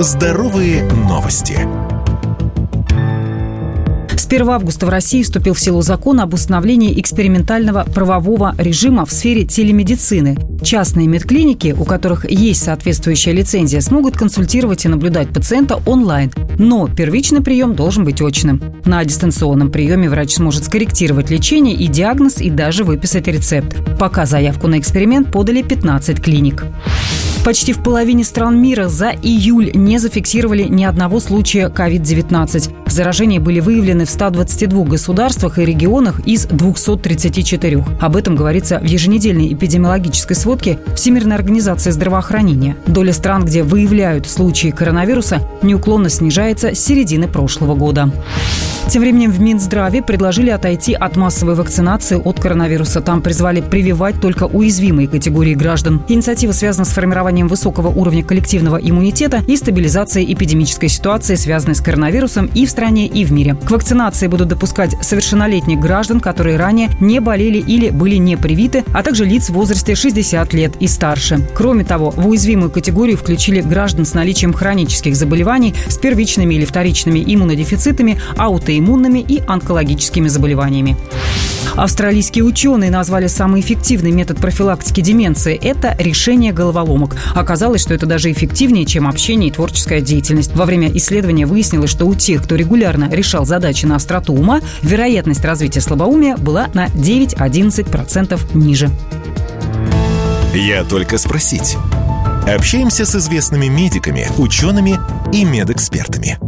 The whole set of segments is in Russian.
Здоровые новости. С 1 августа в России вступил в силу закон об установлении экспериментального правового режима в сфере телемедицины. Частные медклиники, у которых есть соответствующая лицензия, смогут консультировать и наблюдать пациента онлайн, но первичный прием должен быть очным. На дистанционном приеме врач сможет скорректировать лечение и диагноз и даже выписать рецепт. Пока заявку на эксперимент подали 15 клиник. Почти в половине стран мира за июль не зафиксировали ни одного случая COVID-19. Заражения были выявлены в 122 государствах и регионах из 234. Об этом говорится в еженедельной эпидемиологической сводке Всемирной организации здравоохранения. Доля стран, где выявляют случаи коронавируса, неуклонно снижается с середины прошлого года. Тем временем в Минздраве предложили отойти от массовой вакцинации от коронавируса. Там призвали прививать только уязвимые категории граждан. Инициатива связана с формированием высокого уровня коллективного иммунитета и стабилизацией эпидемической ситуации, связанной с коронавирусом и в стране, и в мире. К вакцинации будут допускать совершеннолетних граждан, которые ранее не болели или были не привиты, а также лиц в возрасте 60 лет и старше. Кроме того, в уязвимую категорию включили граждан с наличием хронических заболеваний, с первичными или вторичными иммунодефицитами, аутоиммунными и онкологическими заболеваниями. Австралийские ученые назвали самый эффективный метод профилактики деменции – это решение головоломок. Оказалось, что это даже эффективнее, чем общение и творческая деятельность. Во время исследования выяснилось, что у тех, кто регулярно решал задачи на остроту ума, вероятность развития слабоумия была на 9-11% ниже. Я только спросить. Общаемся с известными медиками, учеными и медэкспертами.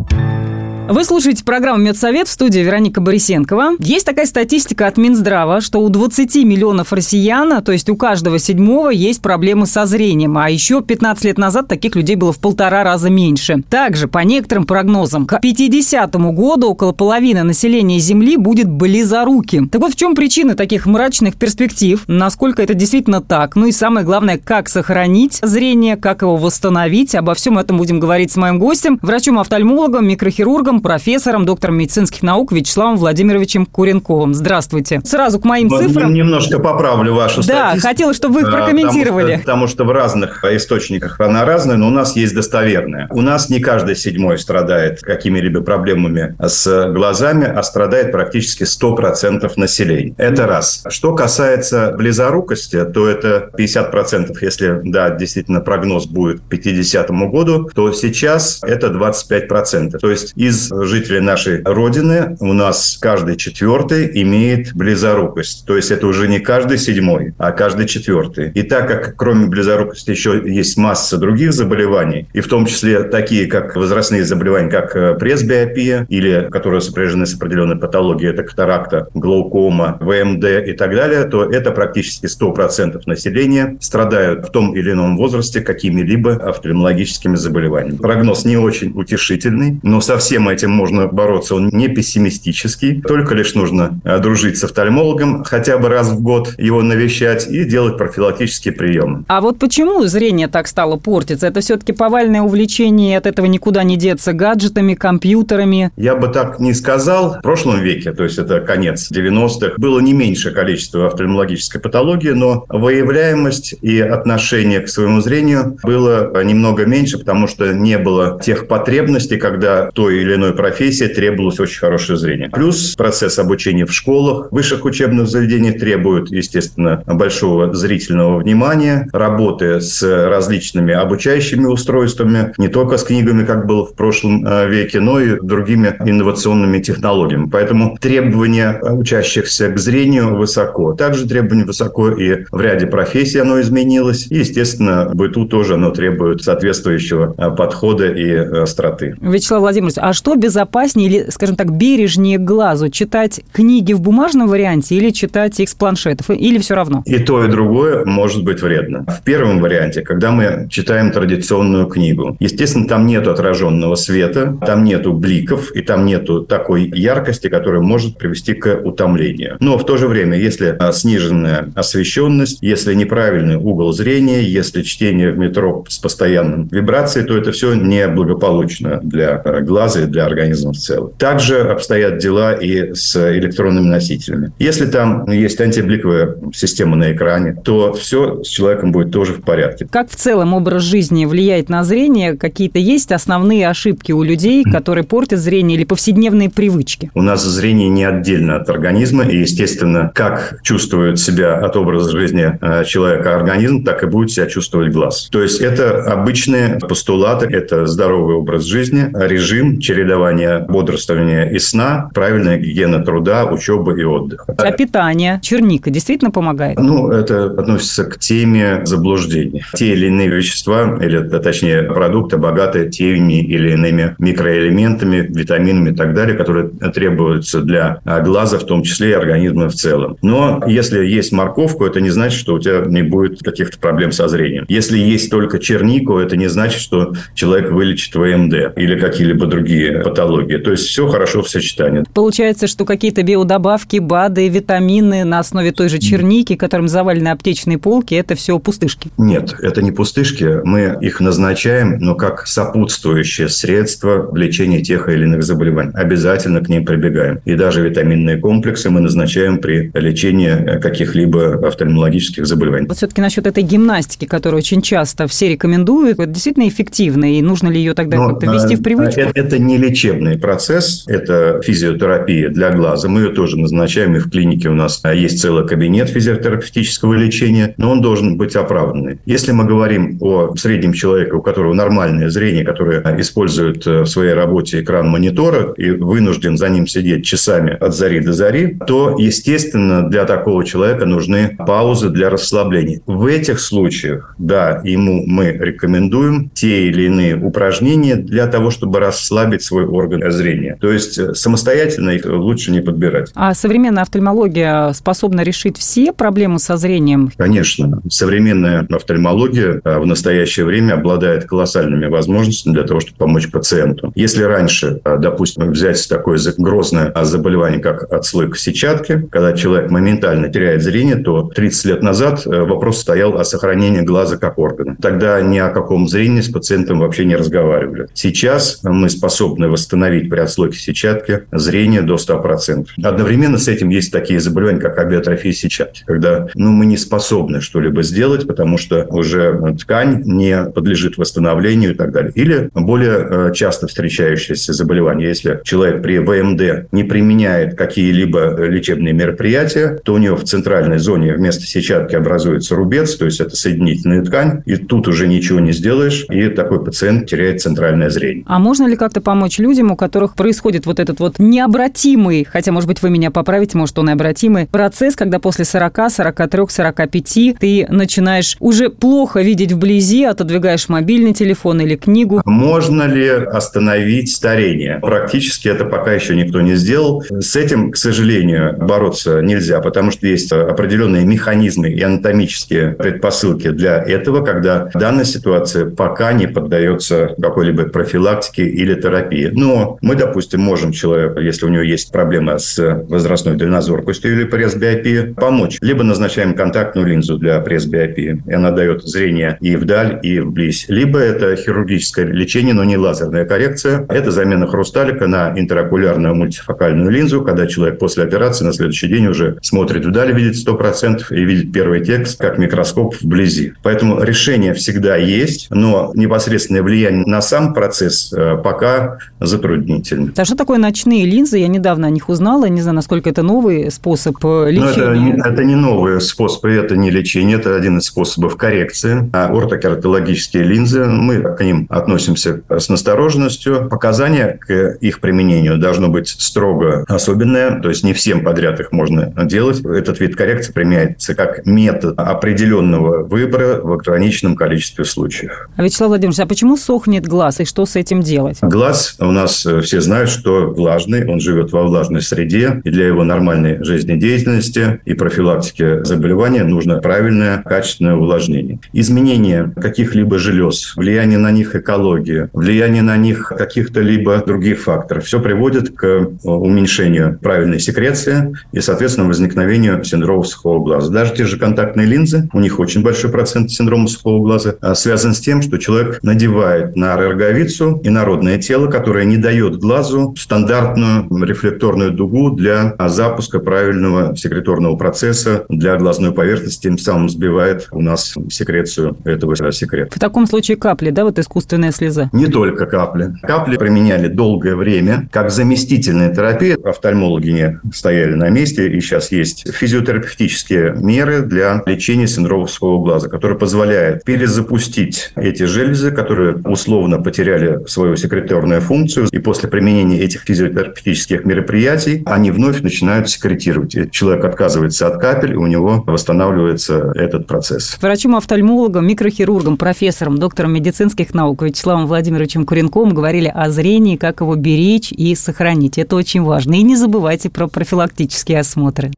Вы слушаете программу «Медсовет» в студии Вероника Борисенкова. Есть такая статистика от Минздрава, что у 20 миллионов россиян, то есть у каждого седьмого, есть проблемы со зрением. А еще 15 лет назад таких людей было в полтора раза меньше. Также, по некоторым прогнозам, к 50 году около половины населения Земли будет близоруки. Так вот, в чем причина таких мрачных перспектив? Насколько это действительно так? Ну и самое главное, как сохранить зрение, как его восстановить? Обо всем этом будем говорить с моим гостем, врачом-офтальмологом, микрохирургом, психологом, профессором, доктором медицинских наук Вячеславом Владимировичем Куренковым. Здравствуйте. Сразу к моим цифрам. Немножко поправлю вашу статистику. Да, хотела, чтобы вы их прокомментировали. Потому что, потому что в разных источниках она разная, но у нас есть достоверная. У нас не каждый седьмой страдает какими-либо проблемами с глазами, а страдает практически 100% населения. Это раз. Что касается близорукости, то это 50%, если, да, действительно прогноз будет к 50 году, то сейчас это 25%. То есть из жителей нашей Родины у нас каждый четвертый имеет близорукость. То есть это уже не каждый седьмой, а каждый четвертый. И так как кроме близорукости еще есть масса других заболеваний, и в том числе такие, как возрастные заболевания, как э, пресбиопия, или которые сопряжены с определенной патологией, это катаракта, глаукома, ВМД и так далее, то это практически 100% населения страдают в том или ином возрасте какими-либо офтальмологическими заболеваниями. Прогноз не очень утешительный, но совсем этим можно бороться, он не пессимистический. Только лишь нужно э, дружить с офтальмологом, хотя бы раз в год его навещать и делать профилактические приемы. А вот почему зрение так стало портиться? Это все-таки повальное увлечение, от этого никуда не деться гаджетами, компьютерами? Я бы так не сказал. В прошлом веке, то есть это конец 90-х, было не меньше количество офтальмологической патологии, но выявляемость и отношение к своему зрению было немного меньше, потому что не было тех потребностей, когда той или иной иной профессии требовалось очень хорошее зрение. Плюс процесс обучения в школах, высших учебных заведениях требует, естественно, большого зрительного внимания, работы с различными обучающими устройствами, не только с книгами, как было в прошлом э, веке, но и другими инновационными технологиями. Поэтому требования учащихся к зрению высоко. Также требования высоко и в ряде профессий оно изменилось. И, естественно, в быту тоже оно требует соответствующего э, подхода и э, остроты. Вячеслав Владимирович, а что безопаснее или, скажем так, бережнее глазу? Читать книги в бумажном варианте или читать их с планшетов? Или все равно? И то, и другое может быть вредно. В первом варианте, когда мы читаем традиционную книгу, естественно, там нет отраженного света, там нету бликов, и там нету такой яркости, которая может привести к утомлению. Но в то же время, если а, сниженная освещенность, если неправильный угол зрения, если чтение в метро с постоянным вибрацией, то это все неблагополучно для э, глаза и для организма в целом. Также обстоят дела и с электронными носителями. Если там есть антибликовая система на экране, то все с человеком будет тоже в порядке. Как в целом образ жизни влияет на зрение? Какие-то есть основные ошибки у людей, которые портят зрение или повседневные привычки? У нас зрение не отдельно от организма, и, естественно, как чувствует себя от образа жизни э, человека организм, так и будет себя чувствовать глаз. То есть это обычные постулаты, это здоровый образ жизни, режим, чередование бодрствования и сна, правильная гигиена труда, учеба и отдых. А питание, черника действительно помогает? Ну, это относится к теме заблуждений. Те или иные вещества, или точнее продукты, богаты теми или иными микроэлементами, витаминами и так далее, которые требуются для глаза, в том числе и организма в целом. Но если есть морковку, это не значит, что у тебя не будет каких-то проблем со зрением. Если есть только чернику, это не значит, что человек вылечит ВМД или какие-либо другие патологии. То есть все хорошо в сочетании. Получается, что какие-то биодобавки, БАДы, витамины на основе той же черники, которым завалены аптечные полки, это все пустышки? Нет, это не пустышки. Мы их назначаем, но как сопутствующее средство в лечении тех или иных заболеваний. Обязательно к ним прибегаем. И даже витаминные комплексы мы назначаем при лечении каких-либо офтальмологических заболеваний. Вот все-таки насчет этой гимнастики, которую очень часто все рекомендуют, это действительно эффективно, и нужно ли ее тогда Но, как-то ввести в привычку? Это, это не лечебный процесс, это физиотерапия для глаза. Мы ее тоже назначаем, и в клинике у нас есть целый кабинет физиотерапевтического лечения, но он должен быть оправданный. Если мы говорим о среднем человеке, у которого нормальное зрение, которое использует в своей работе экран монитора и вынужден за ним сидеть часами от зари до зари, то, естественно, для такого человека нужны паузы для расслабления. В этих случаях, да, ему мы рекомендуем те или иные упражнения для того, чтобы расслабить свой орган зрения. То есть э, самостоятельно их лучше не подбирать. А современная офтальмология способна решить все проблемы со зрением? Конечно. Современная офтальмология э, в настоящее время обладает колоссальными возможностями для того, чтобы помочь пациенту. Если раньше, э, допустим, взять такое грозное заболевание, как отслойка сетчатки, когда человек моментально теряет зрение, то 30 лет назад вопрос стоял о сохранении глаза как органа. Тогда ни о каком зрении с пациентом вообще не разговаривали. Сейчас мы способны восстановить при отслойке сетчатки зрение до 100%. Одновременно с этим есть такие заболевания, как абиотрофия сетчатки, когда ну, мы не способны что-либо сделать, потому что уже ткань не подлежит восстановлению и так далее. Или более э, часто встречающиеся заболевания, если человек при ВМД не применяет какие-либо лечебные мероприятия, то у него в центральной зоне вместо сетчатки образуется рубец, то есть это соединительная ткань, и тут уже ничего не сделаешь, и такой пациент теряет центральное зрение. А можно ли как-то помочь людям, у которых происходит вот этот вот необратимый, хотя, может быть, вы меня поправите, может, он и обратимый, процесс, когда после 40, 43, 45 ты начинаешь уже плохо видеть вблизи, отодвигаешь мобильный телефон или книгу? Можно ли остановить старение? Практически это пока еще никто не сделал. С этим, к сожалению, бороться нельзя, потому что есть определенные механизмы и анатомические предпосылки для этого, когда данная ситуация пока не поддается какой-либо профилактике или терапии. Но мы, допустим, можем человеку, если у него есть проблема с возрастной дальнозоркостью или пресс-биопией, помочь. Либо назначаем контактную линзу для пресс-биопии, и она дает зрение и вдаль, и вблизь. Либо это хирургическое лечение, но не лазерная коррекция. Это замена хрусталика на интерокулярную мультифокальную линзу, когда человек после операции на следующий день уже смотрит вдаль, видит 100% и видит первый текст, как микроскоп вблизи. Поэтому решение всегда есть, но непосредственное влияние на сам процесс э, пока затруднительно. А что такое ночные линзы? Я недавно о них узнала. Не знаю, насколько это новый способ лечения. это, это не новый способ, это не лечение, это один из способов коррекции. А ортокератологические линзы, мы к ним относимся с настороженностью. Показания к их применению должно быть строго особенное, то есть не всем подряд их можно делать. Этот вид коррекции применяется как метод определенного выбора в ограниченном количестве случаев. А Вячеслав Владимирович, а почему сохнет глаз и что с этим делать? Глаз У нас э, все знают, что влажный, он живет во влажной среде, и для его нормальной жизнедеятельности и профилактики заболевания нужно правильное, качественное увлажнение. Изменение каких-либо желез, влияние на них экологии, влияние на них каких-то либо других факторов, все приводит к э, уменьшению правильной секреции и, соответственно, возникновению синдрома сухого глаза. Даже те же контактные линзы, у них очень большой процент синдрома сухого глаза, а связан с тем, что человек надевает на роговицу инородное тело, которое не дает глазу стандартную рефлекторную дугу для запуска правильного секреторного процесса для глазной поверхности, тем самым сбивает у нас секрецию этого секрета. В таком случае капли, да, вот искусственная слеза? Не только капли. Капли применяли долгое время как заместительная терапия. Офтальмологи не стояли на месте, и сейчас есть физиотерапевтические меры для лечения синдрома сухого глаза, которые позволяют перезапустить эти железы, которые условно потеряли свою секреторную функцию, и после применения этих физиотерапевтических мероприятий они вновь начинают секретировать. Человек отказывается от капель, и у него восстанавливается этот процесс. Врачом-офтальмологом, микрохирургом, профессором, доктором медицинских наук Вячеславом Владимировичем Куренковым говорили о зрении, как его беречь и сохранить. Это очень важно. И не забывайте про профилактические осмотры.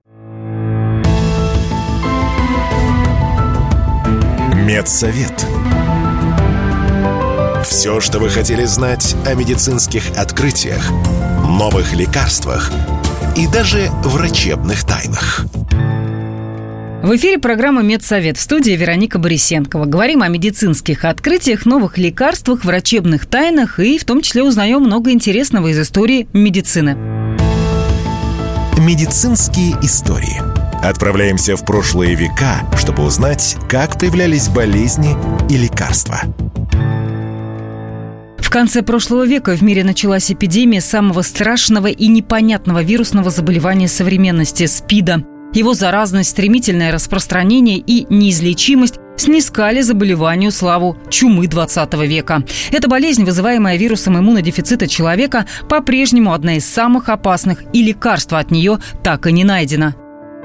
Медсовет. Все, что вы хотели знать о медицинских открытиях, новых лекарствах и даже врачебных тайнах. В эфире программа «Медсовет» в студии Вероника Борисенкова. Говорим о медицинских открытиях, новых лекарствах, врачебных тайнах и в том числе узнаем много интересного из истории медицины. Медицинские истории. Отправляемся в прошлые века, чтобы узнать, как появлялись болезни и лекарства. В конце прошлого века в мире началась эпидемия самого страшного и непонятного вирусного заболевания современности – СПИДа. Его заразность, стремительное распространение и неизлечимость снискали заболеванию славу чумы 20 века. Эта болезнь, вызываемая вирусом иммунодефицита человека, по-прежнему одна из самых опасных, и лекарства от нее так и не найдено.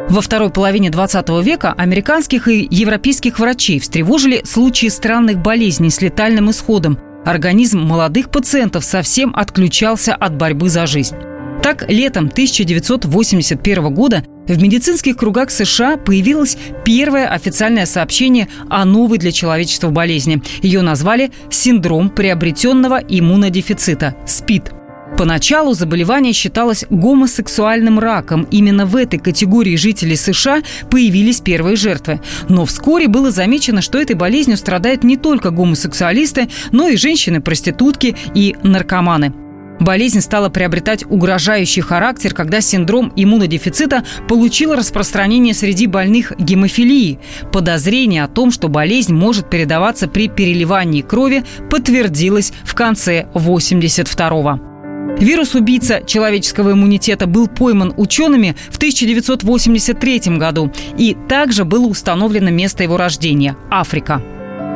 Во второй половине 20 века американских и европейских врачей встревожили случаи странных болезней с летальным исходом – Организм молодых пациентов совсем отключался от борьбы за жизнь. Так, летом 1981 года в медицинских кругах США появилось первое официальное сообщение о новой для человечества болезни. Ее назвали «синдром приобретенного иммунодефицита» – СПИД – Поначалу заболевание считалось гомосексуальным раком. Именно в этой категории жителей США появились первые жертвы. Но вскоре было замечено, что этой болезнью страдают не только гомосексуалисты, но и женщины-проститутки и наркоманы. Болезнь стала приобретать угрожающий характер, когда синдром иммунодефицита получил распространение среди больных гемофилией. Подозрение о том, что болезнь может передаваться при переливании крови, подтвердилось в конце 82 -го. Вирус-убийца человеческого иммунитета был пойман учеными в 1983 году, и также было установлено место его рождения – Африка.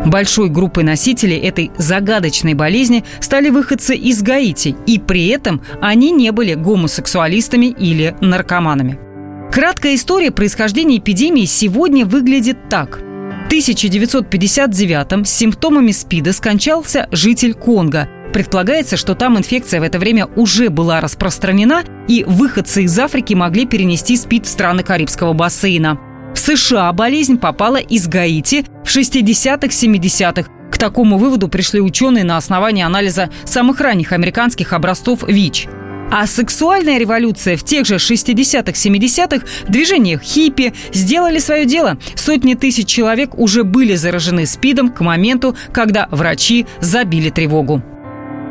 Большой группой носителей этой загадочной болезни стали выходцы из Гаити, и при этом они не были гомосексуалистами или наркоманами. Краткая история происхождения эпидемии сегодня выглядит так. В 1959-м с симптомами СПИДа скончался житель Конго – Предполагается, что там инфекция в это время уже была распространена, и выходцы из Африки могли перенести СПИД в страны Карибского бассейна. В США болезнь попала из Гаити в 60-70-х. К такому выводу пришли ученые на основании анализа самых ранних американских образцов ВИЧ. А сексуальная революция в тех же 60-70-х движениях хиппи сделали свое дело. Сотни тысяч человек уже были заражены СПИДом к моменту, когда врачи забили тревогу.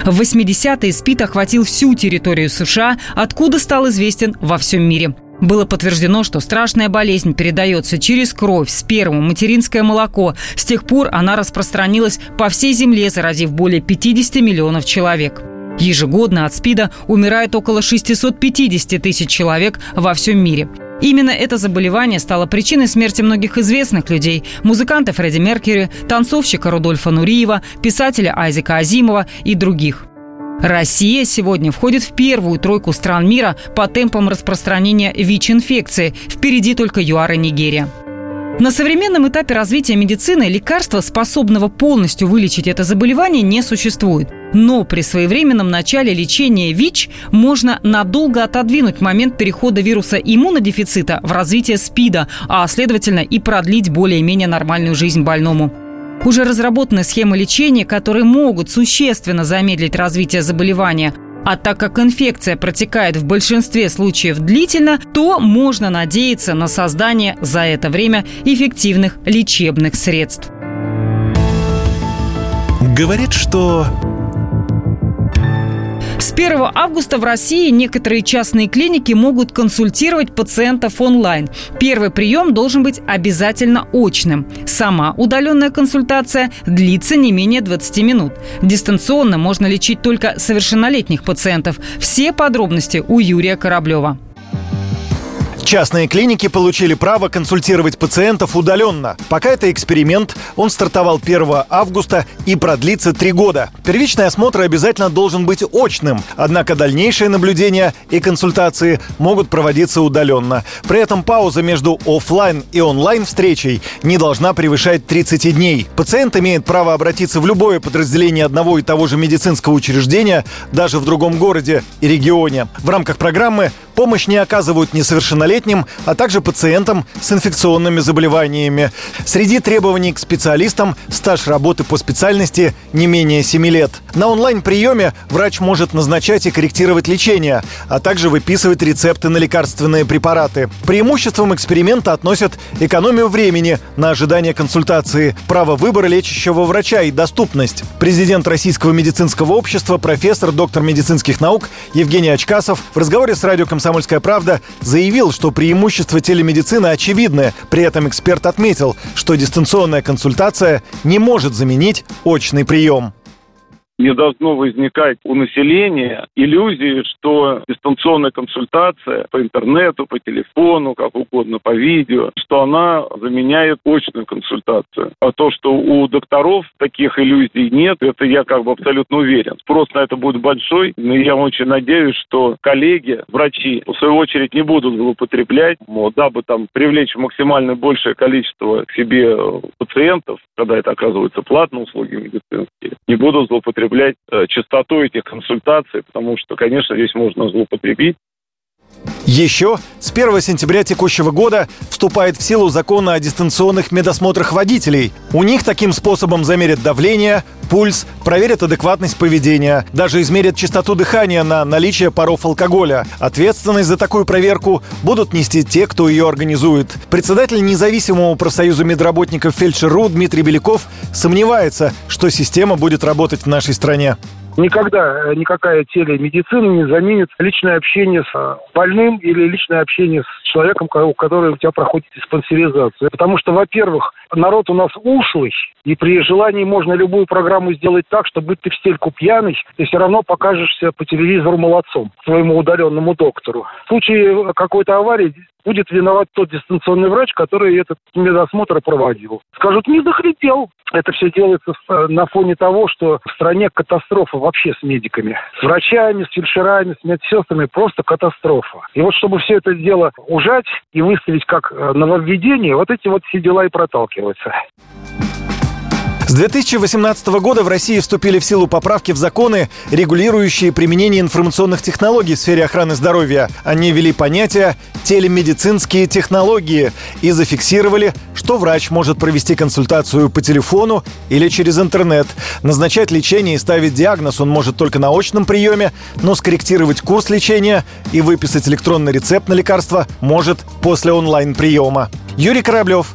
В 80-е СПИД охватил всю территорию США, откуда стал известен во всем мире. Было подтверждено, что страшная болезнь передается через кровь, сперму, материнское молоко. С тех пор она распространилась по всей Земле, заразив более 50 миллионов человек. Ежегодно от СПИДа умирает около 650 тысяч человек во всем мире. Именно это заболевание стало причиной смерти многих известных людей – музыканта Фредди Меркьюри, танцовщика Рудольфа Нуриева, писателя Айзека Азимова и других. Россия сегодня входит в первую тройку стран мира по темпам распространения ВИЧ-инфекции. Впереди только ЮАР и Нигерия. На современном этапе развития медицины лекарства, способного полностью вылечить это заболевание, не существует. Но при своевременном начале лечения ВИЧ можно надолго отодвинуть момент перехода вируса иммунодефицита в развитие СПИДа, а следовательно и продлить более-менее нормальную жизнь больному. Уже разработаны схемы лечения, которые могут существенно замедлить развитие заболевания. А так как инфекция протекает в большинстве случаев длительно, то можно надеяться на создание за это время эффективных лечебных средств. Говорят, что 1 августа в России некоторые частные клиники могут консультировать пациентов онлайн. Первый прием должен быть обязательно очным. Сама удаленная консультация длится не менее 20 минут. Дистанционно можно лечить только совершеннолетних пациентов. Все подробности у Юрия Кораблева. Частные клиники получили право консультировать пациентов удаленно. Пока это эксперимент, он стартовал 1 августа и продлится три года. Первичный осмотр обязательно должен быть очным, однако дальнейшие наблюдения и консультации могут проводиться удаленно. При этом пауза между офлайн и онлайн встречей не должна превышать 30 дней. Пациент имеет право обратиться в любое подразделение одного и того же медицинского учреждения, даже в другом городе и регионе. В рамках программы помощь не оказывают несовершеннолетним а также пациентам с инфекционными заболеваниями. Среди требований к специалистам стаж работы по специальности не менее 7 лет. На онлайн-приеме врач может назначать и корректировать лечение, а также выписывать рецепты на лекарственные препараты. Преимуществом эксперимента относят экономию времени на ожидание консультации, право выбора лечащего врача и доступность. Президент Российского медицинского общества, профессор, доктор медицинских наук Евгений Очкасов в разговоре с радио «Комсомольская правда» заявил, что преимущества телемедицины очевидны. При этом эксперт отметил, что дистанционная консультация не может заменить очный прием не должно возникать у населения иллюзии, что дистанционная консультация по интернету, по телефону, как угодно, по видео, что она заменяет очную консультацию. А то, что у докторов таких иллюзий нет, это я как бы абсолютно уверен. Спрос на это будет большой, но я очень надеюсь, что коллеги, врачи, в свою очередь, не будут злоупотреблять, вот, дабы там привлечь максимально большее количество к себе пациентов, когда это оказывается платные услуги медицинские, не будут злоупотреблять употреблять э, частоту этих консультаций, потому что, конечно, здесь можно злоупотребить. Еще с 1 сентября текущего года вступает в силу закон о дистанционных медосмотрах водителей. У них таким способом замерят давление, пульс, проверят адекватность поведения, даже измерят частоту дыхания на наличие паров алкоголя. Ответственность за такую проверку будут нести те, кто ее организует. Председатель независимого профсоюза медработников фельдшер Дмитрий Беляков сомневается, что система будет работать в нашей стране. Никогда э, никакая телемедицина не заменит личное общение с э, больным или личное общение с человеком, у которого у тебя проходит диспансеризация. Потому что, во-первых, народ у нас ушлый, и при желании можно любую программу сделать так, что будь ты в стельку пьяный, ты все равно покажешься по телевизору молодцом своему удаленному доктору. В случае какой-то аварии будет виноват тот дистанционный врач, который этот медосмотр проводил. Скажут, не захотел. Это все делается э, на фоне того, что в стране катастрофа вообще с медиками. С врачами, с фельдшерами, с медсестрами просто катастрофа. И вот чтобы все это дело ужать и выставить как э, нововведение, вот эти вот все дела и проталкиваются. С 2018 года в России вступили в силу поправки в законы, регулирующие применение информационных технологий в сфере охраны здоровья. Они ввели понятие «телемедицинские технологии» и зафиксировали, что врач может провести консультацию по телефону или через интернет. Назначать лечение и ставить диагноз он может только на очном приеме, но скорректировать курс лечения и выписать электронный рецепт на лекарство может после онлайн-приема. Юрий Кораблев,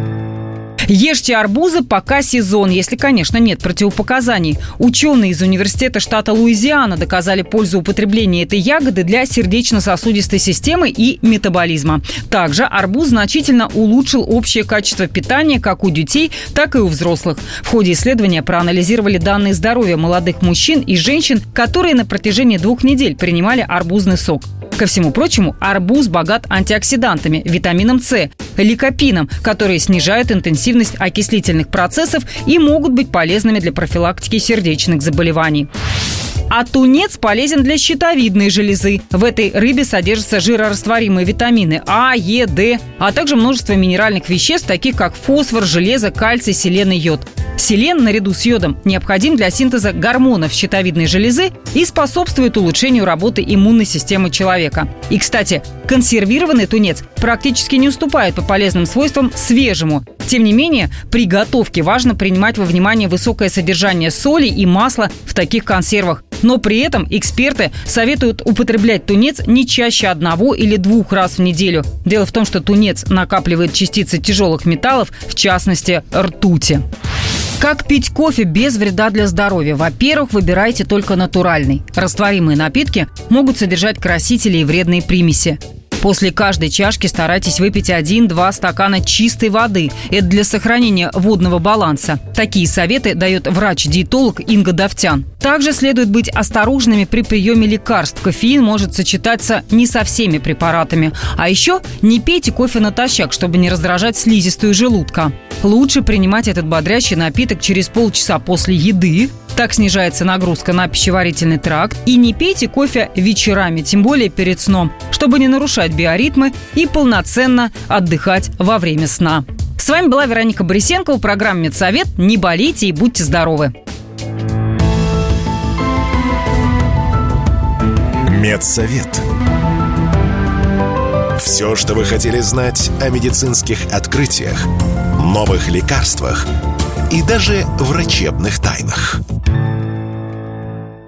Ешьте арбузы, пока сезон, если, конечно, нет противопоказаний. Ученые из университета штата Луизиана доказали пользу употребления этой ягоды для сердечно-сосудистой системы и метаболизма. Также арбуз значительно улучшил общее качество питания как у детей, так и у взрослых. В ходе исследования проанализировали данные здоровья молодых мужчин и женщин, которые на протяжении двух недель принимали арбузный сок. Ко всему прочему, арбуз богат антиоксидантами, витамином С, ликопином, которые снижают интенсивность окислительных процессов и могут быть полезными для профилактики сердечных заболеваний. А тунец полезен для щитовидной железы. В этой рыбе содержатся жирорастворимые витамины А, Е, Д, а также множество минеральных веществ, таких как фосфор, железо, кальций, селен и йод. Селен наряду с йодом необходим для синтеза гормонов щитовидной железы и способствует улучшению работы иммунной системы человека. И, кстати, консервированный тунец практически не уступает по полезным свойствам свежему. Тем не менее, при готовке важно принимать во внимание высокое содержание соли и масла в таких консервах. Но при этом эксперты советуют употреблять тунец не чаще одного или двух раз в неделю. Дело в том, что тунец накапливает частицы тяжелых металлов, в частности, ртути. Как пить кофе без вреда для здоровья? Во-первых, выбирайте только натуральный. Растворимые напитки могут содержать красители и вредные примеси. После каждой чашки старайтесь выпить 1-2 стакана чистой воды. Это для сохранения водного баланса. Такие советы дает врач-диетолог Инга Давтян. Также следует быть осторожными при приеме лекарств. Кофеин может сочетаться не со всеми препаратами. А еще не пейте кофе натощак, чтобы не раздражать слизистую желудка. Лучше принимать этот бодрящий напиток через полчаса после еды, так снижается нагрузка на пищеварительный тракт. И не пейте кофе вечерами, тем более перед сном, чтобы не нарушать биоритмы и полноценно отдыхать во время сна. С вами была Вероника Борисенко в программе «Медсовет». Не болейте и будьте здоровы! Медсовет. Все, что вы хотели знать о медицинских открытиях, новых лекарствах и даже врачебных тайнах.